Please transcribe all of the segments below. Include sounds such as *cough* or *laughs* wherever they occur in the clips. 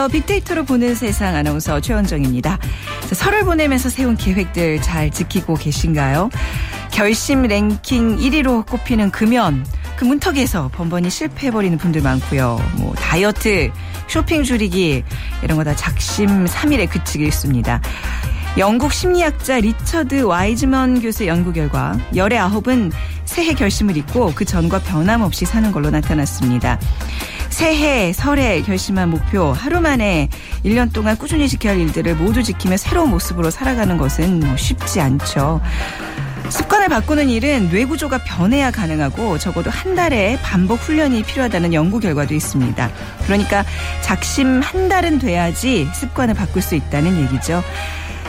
안녕하세요. 빅데이터로 보는 세상 아나운서 최원정입니다. 설을 보내면서 세운 계획들 잘 지키고 계신가요? 결심 랭킹 1위로 꼽히는 금연, 그 문턱에서 번번이 실패해버리는 분들 많고요. 뭐 다이어트, 쇼핑 줄이기 이런 거 다 작심 3일에 그치기 있습니다. 영국 심리학자 리처드 와이즈먼 교수의 연구 결과 열의 아홉은 새해 결심을 잊고 그 전과 변함없이 사는 걸로 나타났습니다. 새해, 설에 결심한 목표, 하루 만에 1년 동안 꾸준히 지켜야 할 일들을 모두 지키며 새로운 모습으로 살아가는 것은 뭐 쉽지 않죠. 습관을 바꾸는 일은 뇌 구조가 변해야 가능하고 적어도 한 달의 반복 훈련이 필요하다는 연구 결과도 있습니다. 그러니까 작심 한 달은 돼야지 습관을 바꿀 수 있다는 얘기죠.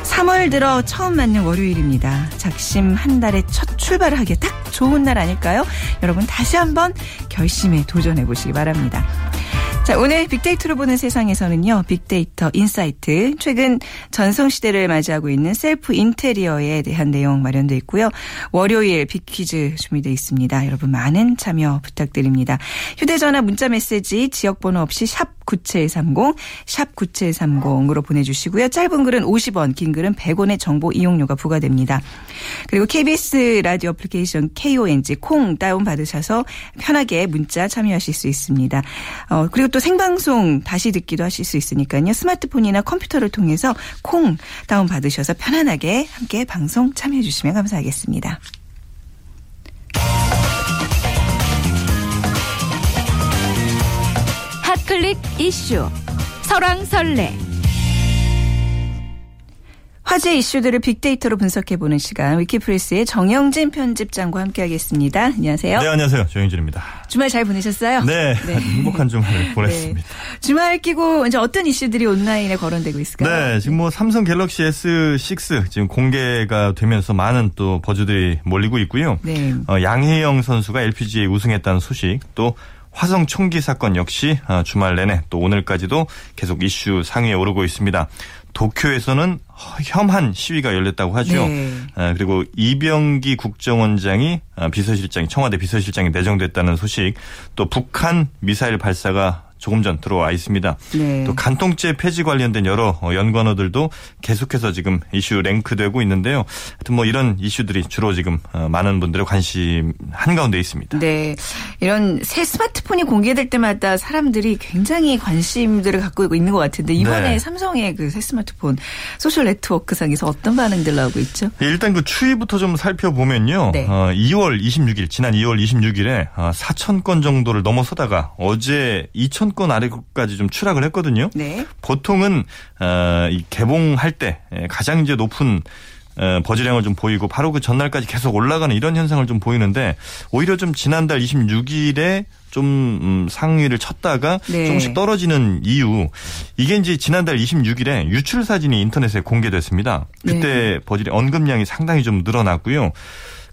3월 들어 처음 맞는 월요일입니다. 작심 한 달의 첫 출발을 하기에 딱 좋은 날 아닐까요? 여러분 다시 한번 결심에 도전해 보시기 바랍니다. 자, 오늘 빅데이터로 보는 세상에서는요, 빅데이터 insight, 최근 전성시대를 맞이하고 있는 셀프 인테리어에 대한 내용 마련되어 있고요. 월요일 빅퀴즈 준비되어 있습니다. 여러분 많은 참여 부탁드립니다. 휴대전화 문자 메시지 지역번호 없이 샵 9730, 샵 9730으로 보내주시고요. 짧은 글은 50원, 긴 글은 100원의 정보 이용료가 부과됩니다. 그리고 KBS 라디오 애플리케이션 KONG 콩 다운받으셔서 편하게 문자 참여하실 수 있습니다. 어, 그리고 또 생방송 다시 듣기도 하실 수 있으니까요. 스마트폰이나 컴퓨터를 통해서 콩 다운 받으셔서 편안하게 함께 방송 참여해 주시면 감사하겠습니다. 핫클릭 이슈 설왕설래 화제 이슈들을 빅데이터로 분석해보는 시간 위키프레스의 정영진 편집장과 함께하겠습니다. 안녕하세요. 네, 안녕하세요. 정영진입니다. 주말 잘 보내셨어요? 네, 네. *laughs* 행복한 주말 보냈습니다. 네. 주말 끼고 이제 어떤 이슈들이 온라인에 거론되고 있을까요? 네, 지금 뭐 삼성 갤럭시 S6 지금 공개가 되면서 많은 또 버즈들이 몰리고 있고요. 네. 어, 양혜영 선수가 LPGA 우승했다는 소식 또 화성 총기 사건 역시 어, 주말 내내 또 오늘까지도 계속 이슈 상위에 오르고 있습니다. 도쿄에서는 혐한 시위가 열렸다고 하죠. 네. 아, 그리고 이병기 국정원장이 아, 비서실장, 청와대 비서실장이 내정됐다는 소식, 또 북한 미사일 발사가 조금 전 들어와 있습니다. 네. 또 간통죄 폐지 관련된 여러 어, 연관어들도 계속해서 지금 이슈 랭크되고 있는데요. 하여튼 뭐 이런 이슈들이 주로 지금 어, 많은 분들의 관심 한가운데 있습니다. 네. 이런 새 스마트폰이 공개될 때마다 사람들이 굉장히 관심들을 갖고 있는 것 같은데 이번에 네. 삼성의 그 새 스마트폰 소셜 네트워크상에서 어떤 반응들 나오고 있죠? 네, 일단 그 추이부터 좀 살펴보면요. 네. 어, 2월 26일 지난 2월 26일에 4천 건 정도를 넘어서다가 어제 2천 건 아래까지 좀 추락을 했거든요. 네. 보통은 어, 이 개봉할 때 예, 가장 이제 높은 어, 버즈량을 좀 보이고 바로 그 전날까지 계속 올라가는 이런 현상을 좀 보이는데 오히려 좀 지난달 26일에 좀 음, 상위를 쳤다가 네. 조금씩 떨어지는 이유 이게 이제 지난달 26일에 유출 사진이 인터넷에 공개됐습니다. 그때 네. 버즈량 언급량이 상당히 좀 늘어났고요.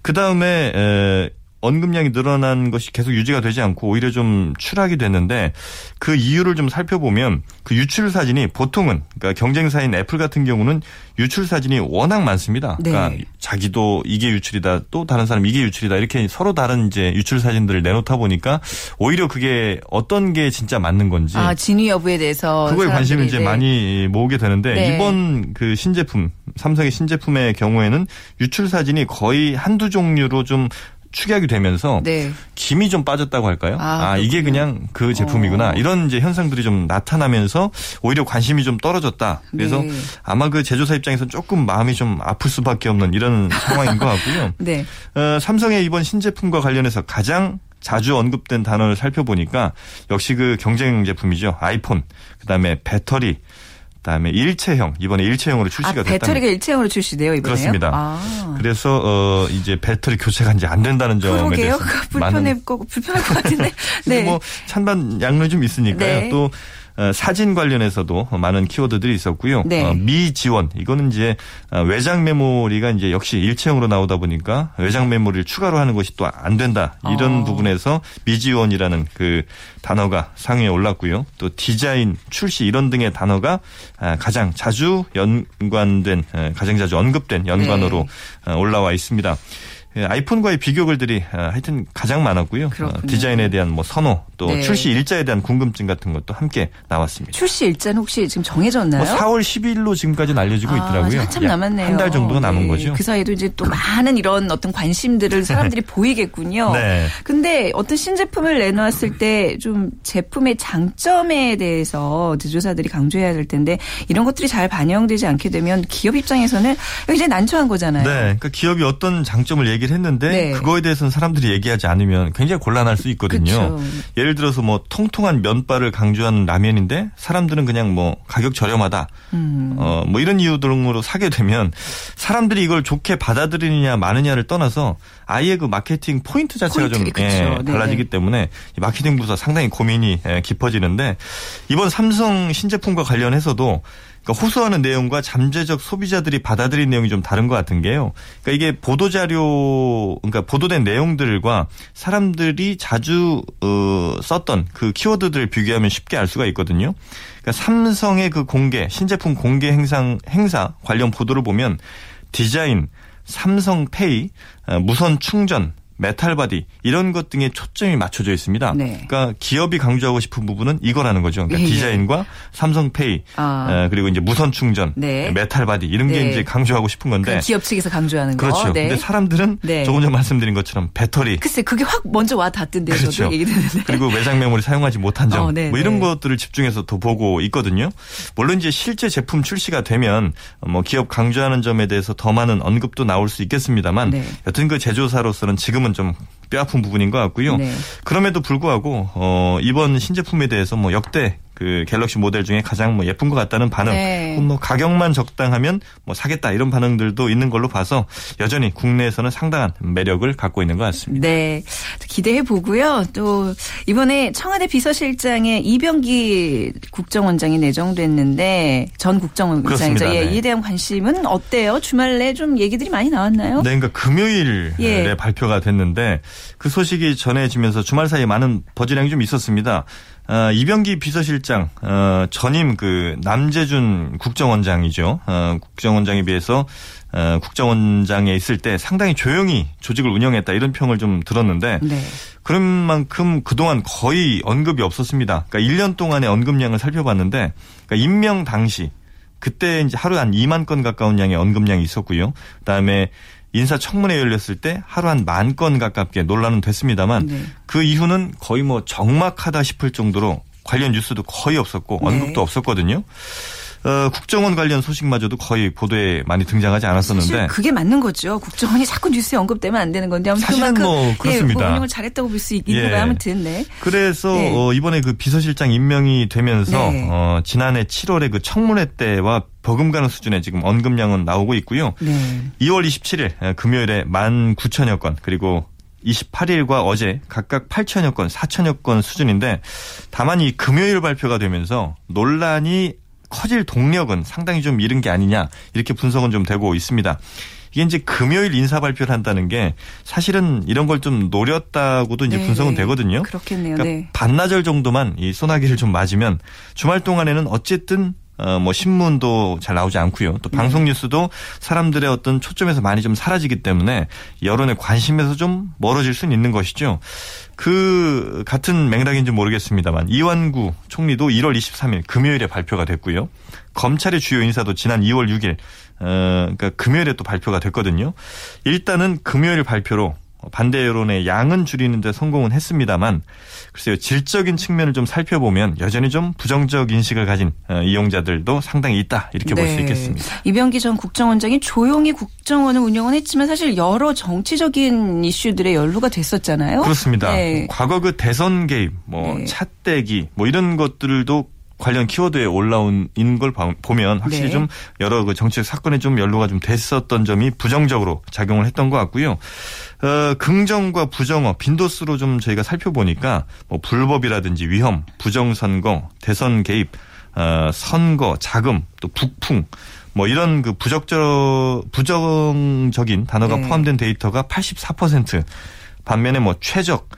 그 다음에 언급량이 늘어난 것이 계속 유지가 되지 않고 오히려 좀 추락이 됐는데 그 이유를 좀 살펴보면 그 유출 사진이 보통은 그러니까 경쟁사인 애플 같은 경우는 유출 사진이 워낙 많습니다. 네. 그러니까 자기도 이게 유출이다 또 다른 사람 이게 유출이다 이렇게 서로 다른 이제 유출 사진들을 내놓다 보니까 오히려 그게 어떤 게 진짜 맞는 건지 아 진위 여부에 대해서 그거에 관심을 이제 네. 많이 모으게 되는데 네. 이번 그 신제품 삼성의 신제품의 경우에는 유출 사진이 거의 한두 종류로 좀 축약이 되면서 네. 김이 좀 빠졌다고 할까요? 아, 아 이게 그냥 그 제품이구나. 어. 이런 이제 현상들이 좀 나타나면서 오히려 관심이 좀 떨어졌다. 그래서 네. 아마 그 제조사 입장에서는 조금 마음이 좀 아플 수밖에 없는 이런 상황인 것 같고요. *laughs* 네. 어, 삼성의 이번 신제품과 관련해서 가장 자주 언급된 단어를 살펴보니까 역시 그 경쟁 제품이죠. 아이폰, 그다음에 배터리, 그다음에 일체형 이번에 일체형으로 출시가 아, 됐다. 배터리가 일체형으로 출시돼요 이번에요? 그렇습니다. 아. 그래서 어 이제 배터리 교체가 이제 안 된다는 점에 그러게요. 대해서 *laughs* 불편할 거 불편할 것 같은데. *laughs* 네. 뭐 찬반 양론이 좀 있으니까요. 네. 또 어, 사진 관련해서도 많은 키워드들이 있었고요. 네. 어, 미지원 이거는 이제 어, 외장 메모리가 이제 역시 일체형으로 나오다 보니까 외장 메모리를 추가로 하는 것이 또 안 된다 이런 어. 부분에서 미지원이라는 그 단어가 상위에 올랐고요. 또 디자인, 출시 이런 등의 단어가 아, 가장 자주 연관된 가장 자주 언급된 연관어로 네. 올라와 있습니다. 예, 아이폰과의 비교글들이 아, 하여튼 가장 많았고요. 어, 그렇군요. 디자인에 대한 뭐 선호 또 네. 출시 일자에 대한 궁금증 같은 것도 함께 나왔습니다. 출시 일자는 혹시 지금 정해졌나요? 뭐 4월 10일로 지금까지는 알려지고 아, 있더라고요. 한참 남았네요. 한 달 정도가 남은 네. 거죠. 그 사이에도 이제 또 많은 이런 어떤 관심들을 사람들이 *laughs* *laughs* 보이겠군요. 네. 근데 어떤 신제품을 내놓았을 때 좀 제품의 장점에 대해서 제조사들이 강조해야 될 텐데 이런 것들이 잘 반영되지 않게 되면 기업 입장에서는 이제 난처한 거잖아요. 네. 그러니까 기업이 어떤 장점을 얘기 를 했는데 네. 그거에 대해서는 사람들이 얘기하지 않으면 굉장히 곤란할 수 있거든요. 그쵸. 예를 들어서 뭐 통통한 면발을 강조하는 라면인데 사람들은 그냥 뭐 가격 저렴하다. 음. 어, 뭐 이런 이유 등으로 사게 되면 사람들이 이걸 좋게 받아들이느냐 마느냐를 떠나서 아예 그 마케팅 포인트 자체가 포인트, 좀 예, 달라지기 때문에 마케팅 부서 상당히 고민이 예, 깊어지는데 이번 삼성 신제품과 관련해서도 그러니까 호소하는 내용과 잠재적 소비자들이 받아들인 내용이 좀 다른 것 같은 게요. 그러니까 이게 보도 자료, 그러니까 보도된 내용들과 사람들이 자주 어, 썼던 그 키워드들을 비교하면 쉽게 알 수가 있거든요. 그러니까 삼성의 그 공개 신제품 공개 행사 행사 관련 보도를 보면 디자인, 삼성페이, 어, 무선 충전, metal body 이런 것 등에 초점이 맞춰져 있습니다. 네. 그러니까 기업이 강조하고 싶은 부분은 이거라는 거죠. 그러니까 예, 예. 디자인과 삼성페이 아. 그리고 이제 무선 충전, 네. metal body 이런 게 네. 이제 강조하고 싶은 건데 그 기업 측에서 강조하는 거. 그렇죠. 네. 근데 사람들은 네. 조금 전 말씀드린 것처럼 배터리. 글쎄 그게 확 먼저 와 닿던데요. 그렇죠. 그리고 외장 메모리 사용하지 못한 점, 어, 네, 뭐 이런 네. 것들을 집중해서 더 보고 있거든요. 물론 이제 실제 제품 출시가 되면 뭐 기업 강조하는 점에 대해서 더 많은 언급도 나올 수 있겠습니다만 여튼 그 제조사로서는 지금은 좀 뼈아픈 부분인 것 같고요. 네. 그럼에도 불구하고 어 이번 신제품에 대해서 뭐 역대 그 갤럭시 모델 중에 가장 뭐 예쁜 것 같다는 반응, 네. 뭐 가격만 적당하면 뭐 사겠다 이런 반응들도 있는 걸로 봐서 여전히 국내에서는 상당한 매력을 갖고 있는 것 같습니다. 네, 기대해 보고요. 또 이번에 청와대 비서실장에 이병기 국정원장이 내정됐는데 전 국정원장이죠. 예, 네. 이에 대한 관심은 어때요? 주말 내 좀 얘기들이 많이 나왔나요? 네, 그러니까 금요일에 예. 발표가 됐는데 그 소식이 전해지면서 주말 사이에 많은 버즈량이 좀 있었습니다. 어, 이병기 비서실장 어, 전임 그 남재준 국정원장이죠. 어, 국정원장에 비해서 어, 국정원장에 있을 때 상당히 조용히 조직을 운영했다 이런 평을 좀 들었는데 네. 그런 만큼 그동안 거의 언급이 없었습니다. 그러니까 1년 동안의 언급량을 살펴봤는데 그러니까 임명 당시 그때 이제 하루 한 2만 건 가까운 양의 언급량이 있었고요. 그다음에 인사청문회 열렸을 때 하루 한 만 건 가깝게 논란은 됐습니다만 네. 그 이후는 거의 뭐 적막하다 싶을 정도로 관련 뉴스도 거의 없었고 언급도 네. 없었거든요. 어, 국정원 관련 소식마저도 거의 보도에 많이 등장하지 않았었는데 그게 맞는 거죠. 국정원이 자꾸 뉴스에 언급되면 안 되는 건데 아무튼 사실은 뭐 그렇습니다. 예, 운영을 잘했다고 볼 수 있는 예. 거야 아무튼 네. 그래서 네. 어, 이번에 그 비서실장 임명이 되면서 네. 어, 지난해 7월에 그 청문회 때와 버금가는 수준의 지금 언급량은 나오고 있고요. 네. 2월 27일 금요일에 1만 9천여 건 그리고 28일과 어제 각각 8천여 건, 4천여 건 수준인데 다만 이 금요일 발표가 되면서 논란이 커질 동력은 상당히 좀 이른 게 아니냐 이렇게 분석은 좀 되고 있습니다. 이게 이제 금요일 인사 발표를 한다는 게 사실은 이런 걸 좀 노렸다고도 이제 네, 분석은 네. 되거든요. 그렇겠네요. 그러니까 네. 반나절 정도만 이 소나기를 좀 맞으면 주말 동안에는 어쨌든 어, 뭐 신문도 잘 나오지 않고요. 또 방송 네. 뉴스도 사람들의 어떤 초점에서 많이 좀 사라지기 때문에 여론의 관심에서 좀 멀어질 수는 있는 것이죠. 그 같은 맥락인지 모르겠습니다만 이완구 총리도 1월 23일 금요일에 발표가 됐고요. 검찰의 주요 인사도 지난 2월 6일 어 그러니까 금요일에 또 발표가 됐거든요. 일단은 금요일 발표로 반대 여론의 양은 줄이는 데 성공은 했습니다만 글쎄요 질적인 측면을 좀 살펴보면 여전히 좀 부정적 인식을 가진 어, 이용자들도 상당히 있다 이렇게 네. 볼수 있겠습니다. 이병기 전 국정원장이 조용히 국정원을 운영은 했지만 사실 여러 정치적인 이슈들의 연루가 됐었잖아요. 그렇습니다. 네. 과거 그 대선 개입, 뭐 네. 차떼기 뭐 이런 것들도 관련 키워드에 올라온 걸 보면 확실히 네. 좀 여러 그 정치적 사건에 좀 연루가 좀 됐었던 점이 부정적으로 작용을 했던 것 같고요. 어, 긍정과 부정어 빈도수로 좀 저희가 살펴보니까 뭐 불법이라든지 위험, 부정선거, 대선 개입, 어, 선거, 자금, 또 북풍 뭐 이런 그 부적적 부정적인 단어가 네. 포함된 데이터가 84% 반면에 뭐 최적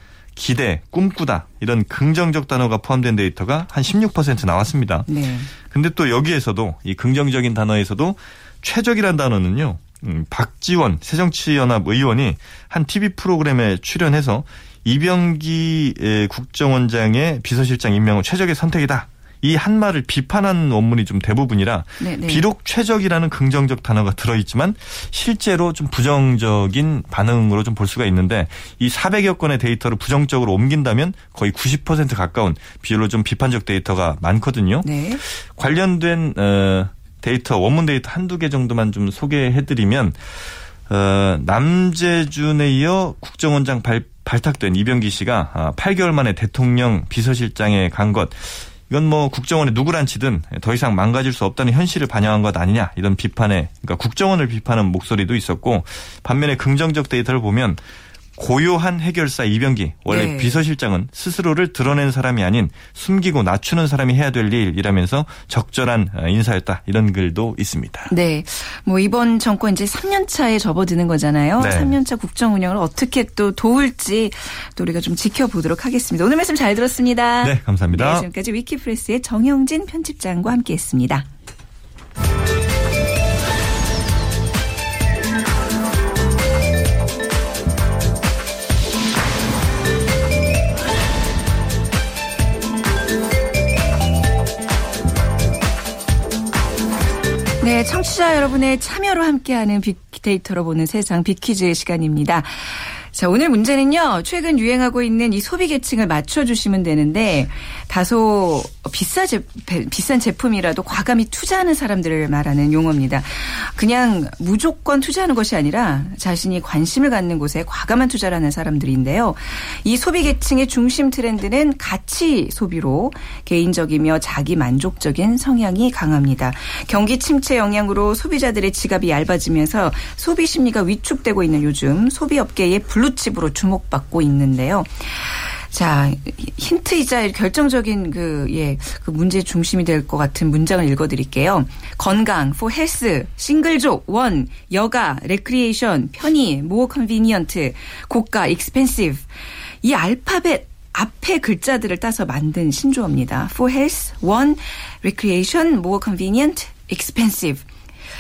기대, 꿈꾸다 이런 긍정적 단어가 포함된 데이터가 한 16% 나왔습니다. 네. 근데 또 여기에서도 이 긍정적인 단어에서도 최적이란 단어는요. 음, 박지원 새정치연합 의원이 한 TV 프로그램에 출연해서 이병기 국정원장의 비서실장 임명은 최적의 선택이다. 이 한 말을 비판한 원문이 좀 대부분이라 네네. 네. 비록 최적이라는 긍정적 단어가 들어있지만 실제로 좀 부정적인 반응으로 좀 볼 수가 있는데 이 400여 건의 데이터를 부정적으로 옮긴다면 거의 90% 가까운 비율로 좀 비판적 데이터가 많거든요. 네. 관련된 어, 데이터 원문 데이터 한두 개 정도만 좀 소개해드리면 어, 남재준에 이어 국정원장 발, 발탁된 이병기 씨가 8개월 아, 만에 대통령 비서실장에 간 것. 이건 뭐 국정원의 누구란 치든 더 이상 망가질 수 없다는 현실을 반영한 것 아니냐 이런 비판에 그러니까 국정원을 비판하는 목소리도 있었고 반면에 긍정적 데이터를 보면 고요한 해결사 이병기 원래 네. 비서실장은 스스로를 드러낸 사람이 아닌 숨기고 낮추는 사람이 해야 될 일이라면서 적절한 어, 인사였다 이런 글도 있습니다. 네, 뭐 이번 정권 이제 3년 차에 접어드는 거잖아요. 네. 3년 차 국정 운영을 어떻게 또 도울지 또 우리가 좀 지켜보도록 하겠습니다. 오늘 말씀 잘 들었습니다. 네, 감사합니다. 네, 지금까지 위키프레스의 정영진 편집장과 함께했습니다. 네, 청취자 여러분의 참여로 함께하는 빅데이터로 보는 세상 빅퀴즈의 시간입니다. 자, 오늘 문제는요. 최근 유행하고 있는 이 소비 계층을 맞춰 주시면 되는데 다소 비싸 제, 비싼 제품이라도 과감히 투자하는 사람들을 말하는 용어입니다. 그냥 무조건 투자하는 것이 아니라 자신이 관심을 갖는 곳에 과감한 투자를 하는 사람들인데요. 이 소비 계층의 중심 트렌드는 가치 소비로 개인적이며 자기 만족적인 성향이 강합니다. 경기 침체 영향으로 소비자들의 지갑이 얇아지면서 소비 심리가 위축되고 있는 요즘 소비 업계의 블루칩으로 주목받고 있는데요. 자, 힌트이자 결정적인 그, 예, 그 문제 중심이 될 것 같은 문장을 읽어드릴게요. 건강, for health, 싱글족, one, 여가, recreation, 편의, more convenient, 고가, expensive. 이 알파벳 앞에 글자들을 따서 만든 신조어입니다. for health, one, recreation, more convenient, expensive.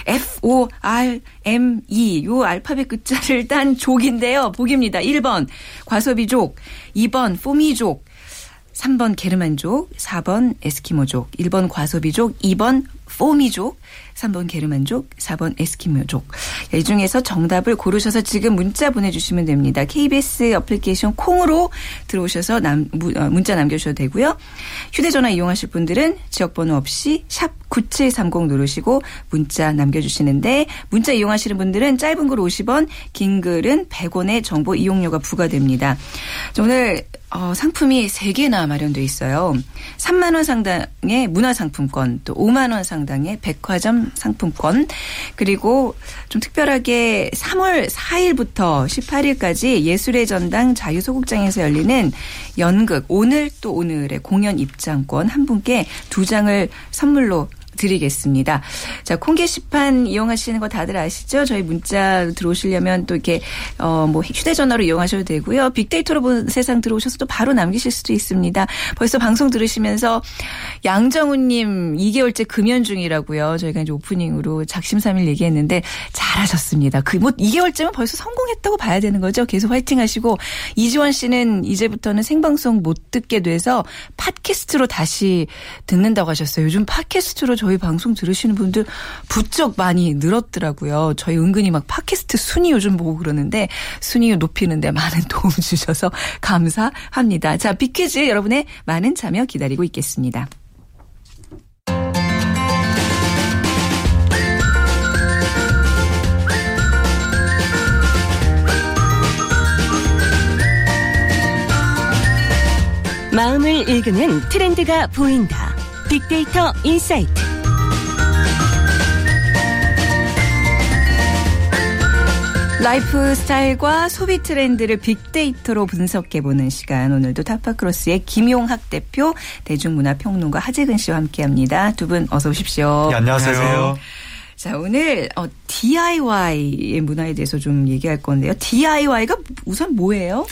F-O-R-M-E 요 알파벳 글자를 딴 족인데요. 복입니다. 1번 과소비족, 2번 포미족, 3번 게르만족, 4번 에스키모족, 1번 과소비족, 2번 포미족, 3번 게르만족, 4번 에스키모족. 이 중에서 정답을 고르셔서 지금 문자 보내주시면 됩니다. KBS 어플리케이션 콩으로 들어오셔서 남, 어, 문자 남겨주셔도 되고요. 휴대전화 이용하실 분들은 지역번호 없이 샵 9730 누르시고 문자 남겨주시는데 문자 이용하시는 분들은 짧은 글 50원, 긴 글은 100원의 정보 이용료가 부과됩니다. 오늘 어, 상품이 3개나 마련돼 있어요. 3만 원 상당의 문화 상품권, 또 5만 원 상당의 백화점 상품권, 그리고 좀 특별하게 3월 4일부터 18일까지 예술의 전당 자유소극장에서 열리는 연극 오늘 또 오늘의 공연 입장권 한 분께 두 장을 선물로 드리겠습니다. 자, 콩 게시판 이용하시는 거 다들 아시죠? 저희 문자 들어오시려면 또 이렇게 어 뭐 휴대전화로 이용하셔도 되고요. 빅데이터로 본 세상 들어오셔서 또 바로 남기실 수도 있습니다. 벌써 방송 들으시면서 양정훈님 2개월째 금연 중이라고요. 저희가 이제 오프닝으로 작심삼일 얘기했는데 잘하셨습니다. 그 뭐 2개월째면 벌써 성공했다고 봐야 되는 거죠. 계속 화이팅 하시고 이지원 씨는 이제부터는 생방송 못 듣게 돼서 팟캐스트로 다시 듣는다고 하셨어요. 요즘 팟캐스트로 저희 방송 들으시는 분들 부쩍 많이 늘었더라고요. 저희 은근히 막 팟캐스트 순위 요즘 보고 그러는데 순위 높이는데 많은 도움 *laughs* 주셔서 감사합니다. 자, 빅퀴즈 여러분의 많은 참여 기다리고 있겠습니다. 마음을 읽는 트렌드가 보인다. 빅데이터 insight. 라이프 스타일과 소비 트렌드를 빅데이터로 분석해보는 시간. 오늘도 타파크로스의 김용학 대표, 대중문화 평론가 하재근 씨와 함께 합니다. 두 분 어서 오십시오. 네, 안녕하세요. 자, 오늘 어, DIY의 문화에 대해서 좀 얘기할 건데요. DIY가 우선 뭐예요?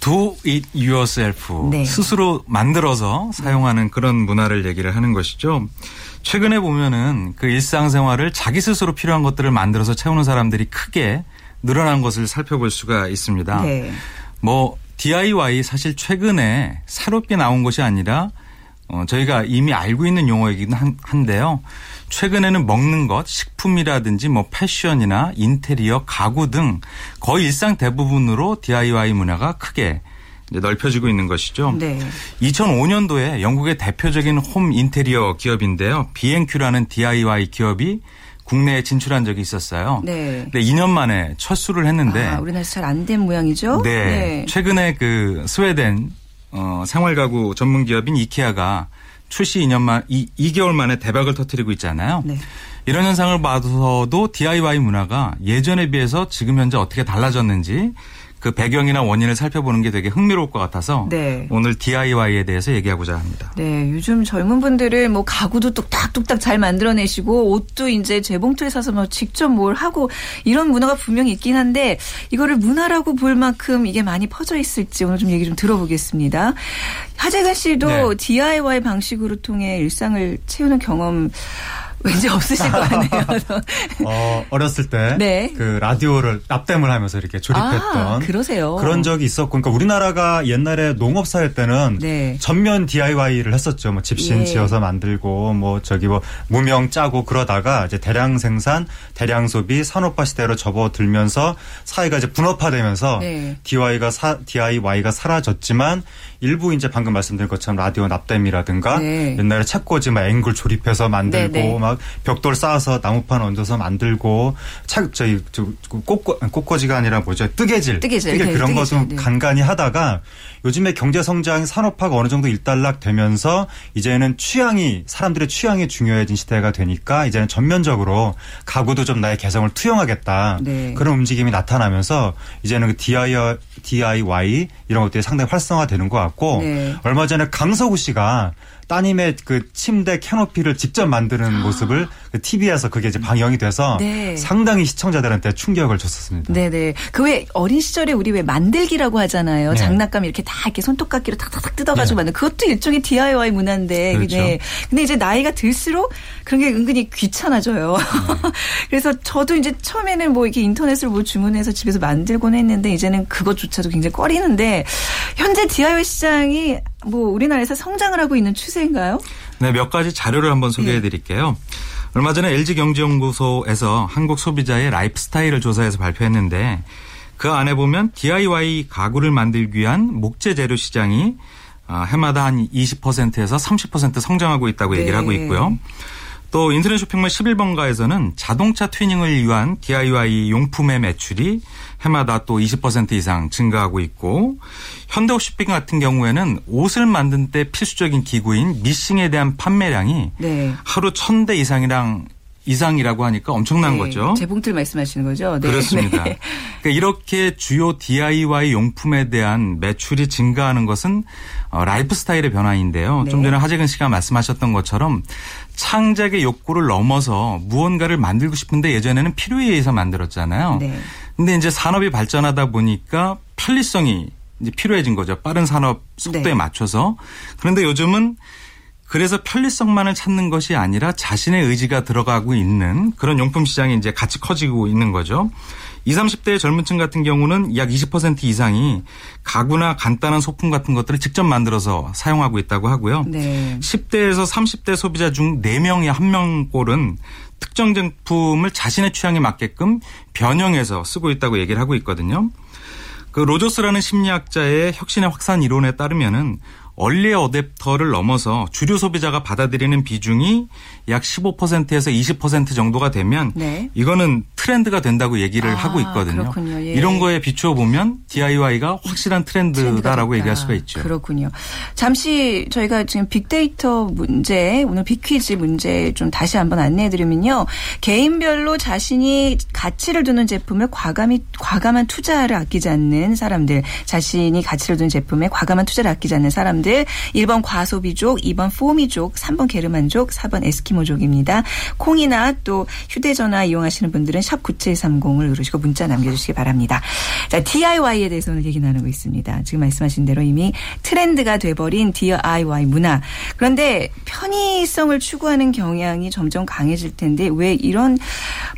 do it yourself. 네. 스스로 만들어서 사용하는 그런 문화를 얘기를 하는 것이죠. 최근에 보면은 그 일상생활을 자기 스스로 필요한 것들을 만들어서 채우는 사람들이 크게 늘어난 것을 살펴볼 수가 있습니다. 네. 뭐 DIY 사실 최근에 새롭게 나온 것이 아니라 어, 저희가 이미 알고 있는 용어이긴 한데요. 최근에는 먹는 것, 식품이라든지 뭐 패션이나 인테리어, 가구 등 거의 일상 대부분으로 DIY 문화가 크게 넓혀지고 있는 것이죠. 네. 2005년도에 영국의 대표적인 홈 인테리어 기업인데요. B&Q라는 DIY 기업이 국내에 진출한 적이 있었어요. 네. 근데 2년 만에 첫 수를 했는데 아, 우리나라에서 잘 안 된 모양이죠. 네. 네. 최근에 그 스웨덴 어, 생활가구 전문 기업인 이케아가 출시 2년 만 2, 2개월 만에 대박을 터뜨리고 있잖아요. 네. 이런 현상을 봐서도 DIY 문화가 예전에 비해서 지금 현재 어떻게 달라졌는지 그 배경이나 원인을 살펴보는 게 되게 흥미로울 것 같아서 네. 오늘 DIY에 대해서 얘기하고자 합니다. 네, 요즘 젊은 분들은 뭐 가구도 뚝딱뚝딱 잘 만들어내시고 옷도 이제 재봉틀에 사서 뭐 직접 뭘 하고 이런 문화가 분명히 있긴 한데 이거를 문화라고 볼 만큼 이게 많이 퍼져 있을지 오늘 좀 얘기 좀 들어보겠습니다. 하재근 씨도 네. DIY 방식으로 통해 일상을 채우는 경험 왠지 없으실 거 아니에요. *laughs* 어, 어렸을 때. 네. 그 라디오를 납땜을 하면서 이렇게 조립했던. 아, 그러세요. 그런 적이 있었고. 그러니까 우리나라가 옛날에 농업사회 때는 네. 전면 DIY를 했었죠. 뭐 집신 예. 지어서 만들고 뭐 저기 뭐 무명 짜고 그러다가 이제 대량 생산, 대량 소비, 산업화 시대로 접어들면서 사회가 이제 분업화되면서 네. DIY가 사, DIY가 사라졌지만 일부 이제 방금 말씀드린 것처럼 라디오 납땜이라든가 네. 옛날에 책꽂이 막 앵글 조립해서 만들고 네, 네. 막 벽돌 쌓아서 나무판 얹어서 만들고 책 저희 꽃꽂 꽃꽂이가 아니라 뭐죠 뜨개질 뜨개질 뜨개 그런 네. 간간히 하다가 요즘에 경제 성장 산업화가 어느 정도 일단락 되면서 이제는 취향이 사람들의 취향이 중요해진 시대가 되니까 이제는 전면적으로 가구도 좀 나의 개성을 투영하겠다 네. 그런 움직임이 나타나면서 이제는 그 DIY, DIY 이런 것들이 상당히 활성화되는 것 같고 네. 얼마 전에 강서구 씨가 따님의 그 침대 캐노피를 직접 만드는 아. 모습을 그 TV에서 그게 이제 방영이 돼서 네. 상당히 시청자들한테 충격을 줬었습니다. 네네. 그 왜 어린 시절에 우리 왜 만들기라고 하잖아요. 네. 장난감 이렇게 다 이렇게 손톱깎이로 탁탁탁 뜯어가지고 네. 만든 그것도 일종의 DIY 문화인데. 그렇죠. 네. 근데 이제 나이가 들수록 그런 게 은근히 귀찮아져요. 네. *laughs* 그래서 저도 이제 처음에는 뭐 이렇게 인터넷으로 뭐 주문해서 집에서 만들곤 했는데 이제는 그것조차도 굉장히 꺼리는데 현재 DIY 시장이 뭐 우리나라에서 성장을 하고 있는 추세인가요? 네, 몇 가지 자료를 한번 소개해 드릴게요. 얼마 전에 LG경제연구소에서 한국 소비자의 라이프 스타일을 조사해서 발표했는데 그 안에 보면 DIY 가구를 만들기 위한 목재 재료 시장이 아, 해마다 한 20%에서 30% 성장하고 있다고 얘기를 네. 하고 있고요. 또 인터넷 쇼핑몰 11번가에서는 자동차 튜닝을 위한 DIY 용품의 매출이 해마다 또 20% 이상 증가하고 있고 현대홈쇼핑 같은 경우에는 옷을 만든 때 필수적인 기구인 미싱에 대한 판매량이 네. 하루 1000대 이상이랑 이상이라고 하니까 엄청난 네, 거죠. 재봉틀 말씀하시는 거죠? 네. 그렇습니다. 네. 그러니까 이렇게 주요 DIY 용품에 대한 매출이 증가하는 것은 어, 라이프 스타일의 변화인데요. 네. 좀 전에 하재근 씨가 말씀하셨던 것처럼 창작의 욕구를 넘어서 무언가를 만들고 싶은데 예전에는 필요에 의해서 만들었잖아요. 네. 근데 이제 산업이 발전하다 보니까 편리성이 이제 필요해진 거죠. 빠른 산업 속도에 네. 맞춰서. 그런데 요즘은 그래서 편리성만을 찾는 것이 아니라 자신의 의지가 들어가고 있는 그런 용품 시장이 이제 같이 커지고 있는 거죠. 20, 30대 젊은 층 같은 경우는 약 20% 이상이 가구나 간단한 소품 같은 것들을 직접 만들어서 사용하고 있다고 하고요. 네. 10대에서 30대 소비자 중 4명이 1명꼴은 특정 제품을 자신의 취향에 맞게끔 변형해서 쓰고 있다고 얘기를 하고 있거든요. 그 로저스라는 심리학자의 혁신의 확산 이론에 따르면은 얼리 어댑터를 넘어서 주류 소비자가 받아들이는 비중이 약 15%에서 20% 정도가 되면 네. 이거는 트렌드가 된다고 얘기를 아, 하고 있거든요. 예. 이런 거에 비추어 보면 DIY가 확실한 트렌드다라고 얘기할 수가 있죠. 그렇군요. 잠시 저희가 지금 빅데이터 문제, 오늘 빅퀴즈 문제 좀 다시 한번 안내해 드리면요. 개인별로 자신이 가치를 두는 제품을 과감히 과감한 투자를 아끼지 않는 사람들, 자신이 가치를 두는 제품에 과감한 투자를 아끼지 않는 사람들 브랜드 1번 과소비족, 2번 포미족, 3번 게르만족, 4번 에스키모족입니다. 콩이나 또 휴대전화 이용하시는 분들은 샵 9730을 누르시고 문자 남겨주시기 바랍니다. 자, DIY에 대해서 오늘 얘기 나누고 있습니다. 지금 말씀하신 대로 이미 트렌드가 돼버린 DIY 문화. 그런데 편의성을 추구하는 경향이 점점 강해질 텐데 왜 이런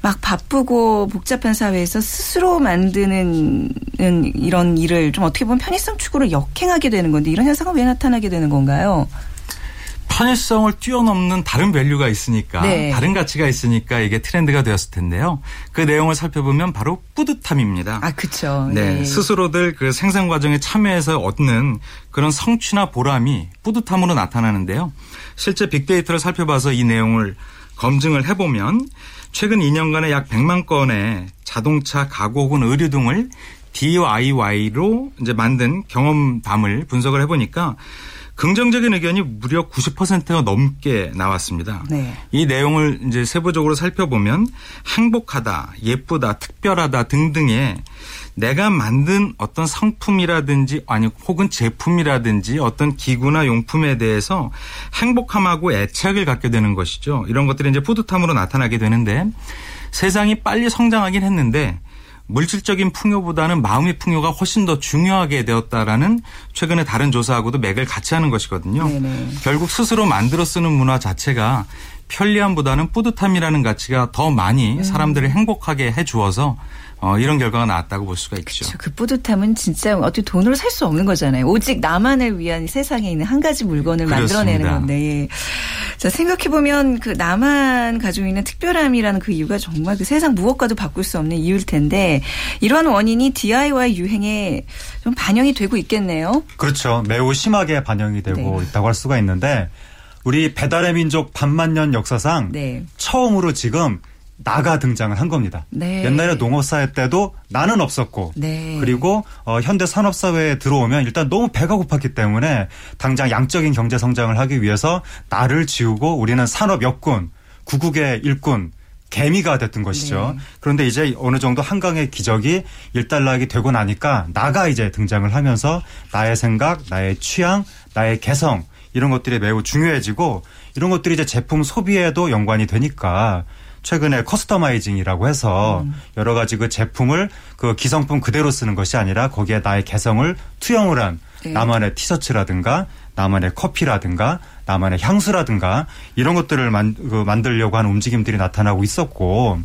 막 바쁘고 복잡한 사회에서 스스로 만드는 이런 일을 좀 어떻게 보면 편의성 추구를 역행하게 되는 건데 이런 현상은 왜 나타나게 되는 건가요? 편의성을 뛰어넘는 다른 value가 있으니까 네. 다른 가치가 있으니까 이게 트렌드가 되었을 텐데요. 그 내용을 살펴보면 바로 뿌듯함입니다. 아, 그렇죠. 네. 네. 스스로들 그 생산 과정에 참여해서 얻는 그런 성취나 보람이 뿌듯함으로 나타나는데요. 실제 빅데이터를 살펴봐서 이 내용을 검증을 해 보면 최근 2년간에 약 100만 건의 자동차 가구 혹은 의류 등을 DIY로 이제 만든 경험담을 분석을 해 보니까 긍정적인 의견이 무려 90%가 넘게 나왔습니다. 네. 이 내용을 이제 세부적으로 살펴보면 행복하다, 예쁘다, 특별하다 등등의 내가 만든 어떤 상품이라든지 아니 혹은 제품이라든지 어떤 기구나 용품에 대해서 행복함하고 애착을 갖게 되는 것이죠. 이런 것들이 이제 뿌듯함으로 나타나게 되는데 세상이 빨리 성장하긴 했는데 물질적인 풍요보다는 마음의 풍요가 훨씬 더 중요하게 되었다라는 최근에 다른 조사하고도 맥을 같이 하는 것이거든요. 네네. 결국 스스로 만들어 쓰는 문화 자체가 편리함보다는 뿌듯함이라는 가치가 더 많이 음. 사람들을 행복하게 해 주어서 어, 이런 결과가 나왔다고 볼 수가 있죠. 그쵸. 그 뿌듯함은 진짜 어떻게 돈으로 살 수 없는 거잖아요. 오직 나만을 위한 세상에 있는 한 가지 물건을 그렇습니다. 만들어내는 건데. 예. 자, 생각해보면 그 나만 가지고 있는 특별함이라는 그 이유가 정말 그 세상 무엇과도 바꿀 수 없는 이유일 텐데 이러한 원인이 DIY 유행에 좀 반영이 되고 있겠네요. 그렇죠. 매우 심하게 반영이 되고 네. 있다고 할 수가 있는데 우리 배달의 민족 반만 년 역사상 네. 처음으로 지금 나가 등장을 한 겁니다. 네. 옛날에 농업사회 때도 나는 없었고 네. 그리고 어, 현대 산업사회에 들어오면 일단 너무 배가 고팠기 때문에 당장 양적인 경제 성장을 하기 위해서 나를 지우고 우리는 산업 역군, 구국의 일꾼, 개미가 됐던 것이죠. 네. 그런데 이제 어느 정도 한강의 기적이 일단락이 되고 나니까 나가 이제 등장을 하면서 나의 생각, 나의 취향, 나의 개성 이런 것들이 매우 중요해지고 이런 것들이 이제 제품 소비에도 연관이 되니까 최근에 커스터마이징이라고 해서 음. 여러 가지 그 제품을 그 기성품 그대로 쓰는 것이 아니라 거기에 나의 개성을 투영을 한 네. 나만의 티셔츠라든가 나만의 커피라든가 나만의 향수라든가 이런 것들을 만, 그 만들려고 하는 움직임들이 나타나고 있었고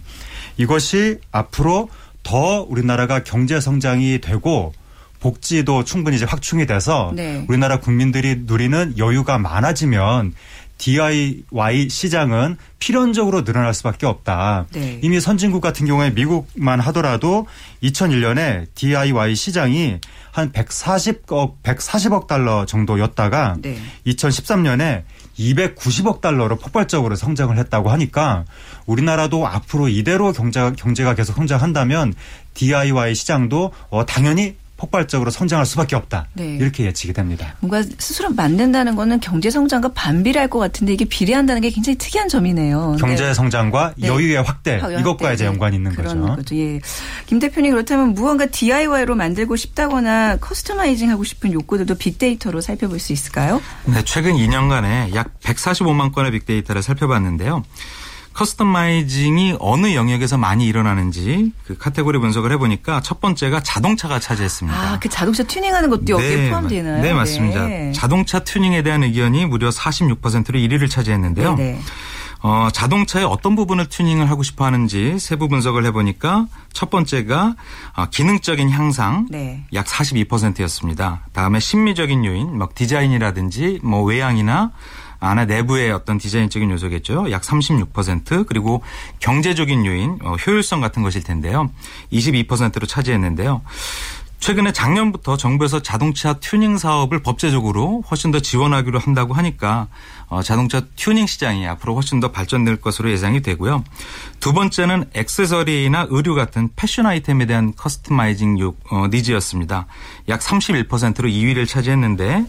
이것이 앞으로 더 우리나라가 경제 성장이 되고 복지도 충분히 이제 확충이 돼서 네. 우리나라 국민들이 누리는 여유가 많아지면 DIY 시장은 필연적으로 늘어날 수밖에 없다. 네. 이미 선진국 같은 경우에 미국만 하더라도 2001년에 DIY 시장이 한 140억 140억 달러 정도였다가 네. 2013년에 290억 달러로 폭발적으로 성장을 했다고 하니까 우리나라도 앞으로 이대로 경제가, 경제가 계속 성장한다면 DIY 시장도 어, 당연히 폭발적으로 성장할 수밖에 없다. 네. 이렇게 예측이 됩니다. 뭔가 스스로 만든다는 거는 경제 성장과 반비례할 것 같은데 이게 비례한다는 게 굉장히 특이한 점이네요. 경제 성장과 네. 여유의 확대 네. 이것과 이제 연관이 있는 거죠. 거죠. 예. 김 대표님 그렇다면 무언가 DIY로 만들고 싶다거나 customizing 하고 싶은 욕구들도 빅데이터로 살펴볼 수 있을까요? 네, 최근 2년간에 약 145만 건의 빅데이터를 살펴봤는데요. customizing이 어느 영역에서 많이 일어나는지 그 카테고리 분석을 해보니까 첫 번째가 자동차가 차지했습니다. 아, 그 자동차 튜닝하는 것도 여기에 네, 포함되나요? 네, 맞습니다. 네. 자동차 튜닝에 대한 의견이 무려 46%로 1위를 차지했는데요. 네, 네. 어, 자동차의 어떤 부분을 튜닝을 하고 싶어 하는지 세부 분석을 해보니까 첫 번째가 어, 기능적인 향상 네. 약 42%였습니다. 다음에 심미적인 요인, 막 디자인이라든지 뭐 외양이나 안에 내부의 어떤 디자인적인 요소겠죠. 약 36% 그리고 경제적인 요인, 어, 효율성 같은 것일 텐데요. 22%로 차지했는데요. 최근에 작년부터 정부에서 자동차 튜닝 사업을 법제적으로 훨씬 더 지원하기로 한다고 하니까 어, 자동차 튜닝 시장이 앞으로 훨씬 더 발전될 것으로 예상이 되고요. 두 번째는 액세서리나 의류 같은 패션 아이템에 대한 customizing 요, 어, needs였습니다. 약 31%로 2위를 차지했는데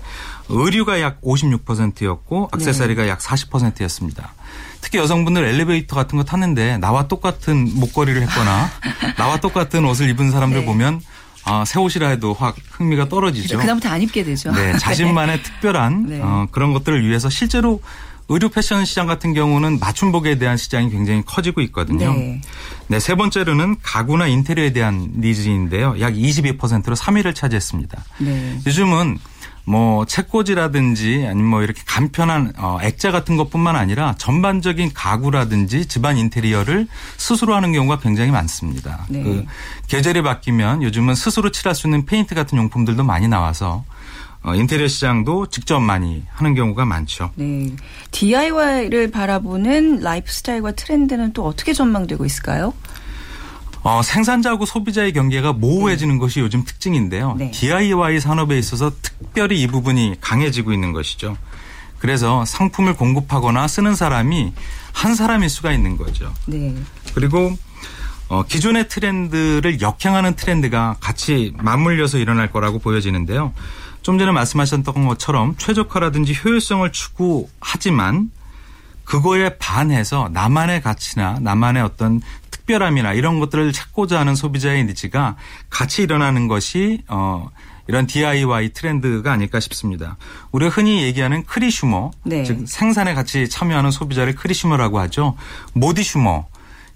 의류가 약 56%였고 액세서리가 네. 약 40%였습니다. 특히 여성분들 엘리베이터 같은 거 탔는데 나와 똑같은 목걸이를 했거나 *laughs* 나와 똑같은 옷을 입은 사람들 네. 보면 어, 새 옷이라 해도 확 흥미가 떨어지죠. 그다음부터 안 입게 되죠. *laughs* 네, 자신만의 특별한 네. 어, 그런 것들을 위해서 실제로 의류 패션 시장 같은 경우는 맞춤복에 대한 시장이 굉장히 커지고 있거든요. 네. 네, 세 번째로는 가구나 인테리어에 대한 니즈인데요. 약 22%로 3위를 차지했습니다. 네. 요즘은 뭐 책꽂이라든지 아니면 뭐 이렇게 간편한 어 액자 같은 것뿐만 아니라 전반적인 가구라든지 집안 인테리어를 스스로 하는 경우가 굉장히 많습니다. 네. 그 계절이 바뀌면 요즘은 스스로 칠할 수 있는 페인트 같은 용품들도 많이 나와서 어, 인테리어 시장도 직접 많이 하는 경우가 많죠. 네. DIY를 바라보는 라이프 스타일과 트렌드는 또 어떻게 전망되고 있을까요? 어, 생산자하고 소비자의 경계가 모호해지는 네. 것이 요즘 특징인데요. 네. DIY 산업에 있어서 특별히 이 부분이 강해지고 있는 것이죠. 그래서 상품을 공급하거나 쓰는 사람이 한 사람일 수가 있는 거죠. 네. 그리고 어, 기존의 트렌드를 역행하는 트렌드가 같이 맞물려서 일어날 거라고 보여지는데요. 좀 전에 말씀하셨던 것처럼 최적화라든지 효율성을 추구하지만 그거에 반해서 나만의 가치나 나만의 어떤 특별함이나 이런 것들을 찾고자 하는 소비자의 니즈가 같이 일어나는 것이 어 이런 DIY 트렌드가 아닐까 싶습니다. 우리가 흔히 얘기하는 cresumer, 네. 즉 생산에 같이 참여하는 소비자를 cresumer라고 하죠. modisumer,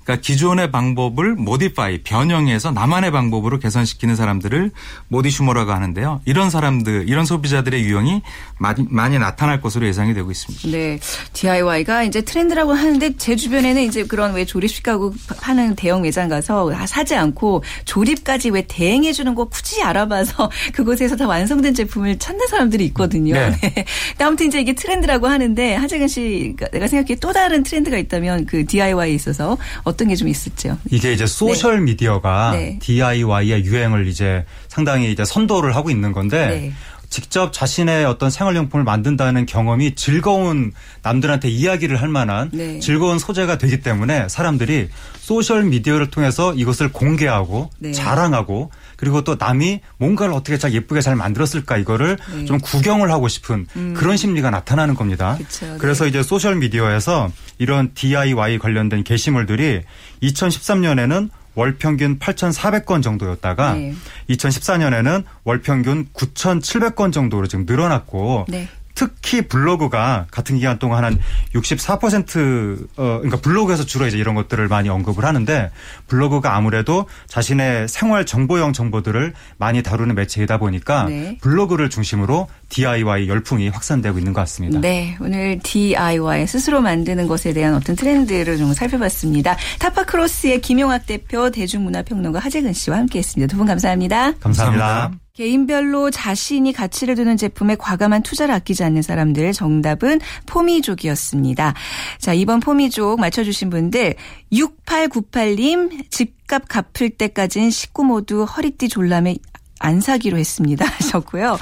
그러니까 기존의 방법을 modify 변형해서 나만의 방법으로 개선시키는 사람들을 modisumer라고 하는데요. 이런 사람들, 이런 소비자들의 유형이 많이, 많이 나타날 것으로 예상이 되고 있습니다. 네, DIY가 이제 트렌드라고 하는데 제 주변에는 이제 그런 왜 조립식 가구 파는 대형 매장 가서 사지 않고 조립까지 왜 대행해 주는 거 굳이 알아봐서 *laughs* 그곳에서 다 완성된 제품을 찾는 사람들이 있거든요. 네. 네. 아무튼 이제 이게 트렌드라고 하는데 하재근 씨, 내가 생각해 또 다른 트렌드가 있다면 그 DIY에 있어서 어떤 게 좀 있을지요? 이게 이제 소셜 네. 미디어가 네. DIY의 유행을 이제 상당히 이제 선도를 하고 있는 건데 네. 직접 자신의 어떤 생활용품을 만든다는 경험이 즐거운 남들한테 이야기를 할 만한 네. 즐거운 소재가 되기 때문에 사람들이 소셜 미디어를 통해서 이것을 공개하고 네. 자랑하고 그리고 또 남이 뭔가를 어떻게 잘 예쁘게 잘 만들었을까 이거를 네. 좀 구경을 하고 싶은 음. 그런 심리가 나타나는 겁니다. 그쵸, 네. 그래서 이제 소셜 미디어에서 이런 DIY 관련된 게시물들이 2013년에는 월 평균 8,400건 정도였다가 네. 2014년에는 월 평균 9,700건 정도로 지금 늘어났고 네. 특히 블로그가 같은 기간 동안 한 64% 어, 그러니까 블로그에서 주로 이제 이런 것들을 많이 언급을 하는데 블로그가 아무래도 자신의 생활 정보형 정보들을 많이 다루는 매체이다 보니까 네. 블로그를 중심으로 DIY 열풍이 확산되고 있는 것 같습니다. 네. 오늘 DIY 스스로 만드는 것에 대한 어떤 트렌드를 좀 살펴봤습니다. 타파크로스의 김용학 대표 대중문화평론가 하재근 씨와 함께 했습니다. 두 분 감사합니다. 감사합니다. 감사합니다. 개인별로 자신이 가치를 두는 제품에 과감한 투자를 아끼지 않는 사람들 정답은 포미족이었습니다. 자, 이번 포미족 맞춰주신 분들 6898님 집값 갚을 때까지는 식구 모두 허리띠 졸라매 안 사기로 했습니다 *laughs* 하셨고요.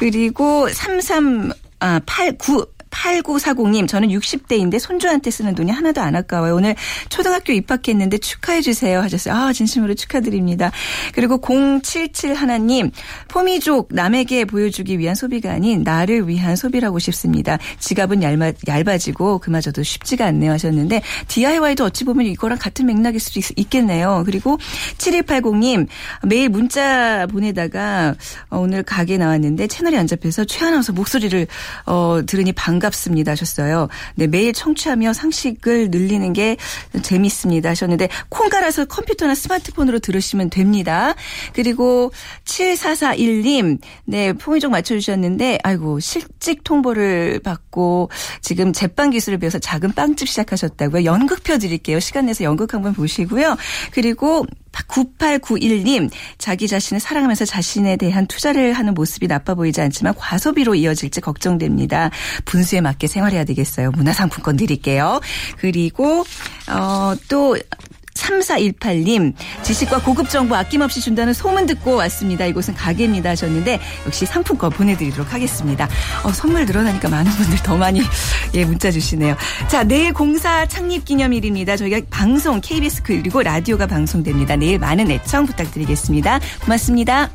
그리고 33 아, 89 8940님, 저는 60대인데 손주한테 쓰는 돈이 하나도 안 아까워요. 오늘 초등학교 입학했는데 축하해 주세요 하셨어요. 아, 진심으로 축하드립니다. 그리고 077 하나님, 포미족 남에게 보여주기 위한 소비가 아닌 나를 위한 소비라고 싶습니다. 지갑은 얇아, 얇아지고 그마저도 쉽지가 않네요 하셨는데 DIY도 어찌 보면 이거랑 같은 맥락일 수도 있, 겠네요 그리고 7180님, 매일 문자 보내다가 어, 오늘 가게 나왔는데 채널이 안 잡혀서 최아나운서 목소리를 어, 들으니 반 반갑습니다 하셨어요. 네, 매일 청취하며 상식을 늘리는 게 재밌습니다 하셨는데 콩 깔아서 컴퓨터나 스마트폰으로 들으시면 됩니다. 그리고 7441님, 네, 포미족 맞춰 주셨는데, 아이고, 실직 통보를 받고 지금 제빵 기술을 배워서 작은 빵집 시작하셨다고요. 연극 펴 드릴게요. 시간 내서 연극 한번 보시고요. 그리고 9891님, 자기 자신을 사랑하면서 자신에 대한 투자를 하는 모습이 나빠 보이지 않지만 과소비로 이어질지 걱정됩니다. 분수에 맞게 생활해야 되겠어요. 문화상품권 드릴게요. 그리고, 어, 또, 3418님, 지식과 고급 정보 아낌없이 준다는 소문 듣고 왔습니다. 이곳은 가게입니다 하셨는데, 역시 상품권 보내드리도록 하겠습니다. 어, 선물 늘어나니까 많은 분들 더 많이, 예, 문자 주시네요. 자, 내일 공사 창립 기념일입니다. 저희가 방송, KBS 그리고 라디오가 방송됩니다. 내일 많은 애청 부탁드리겠습니다. 고맙습니다.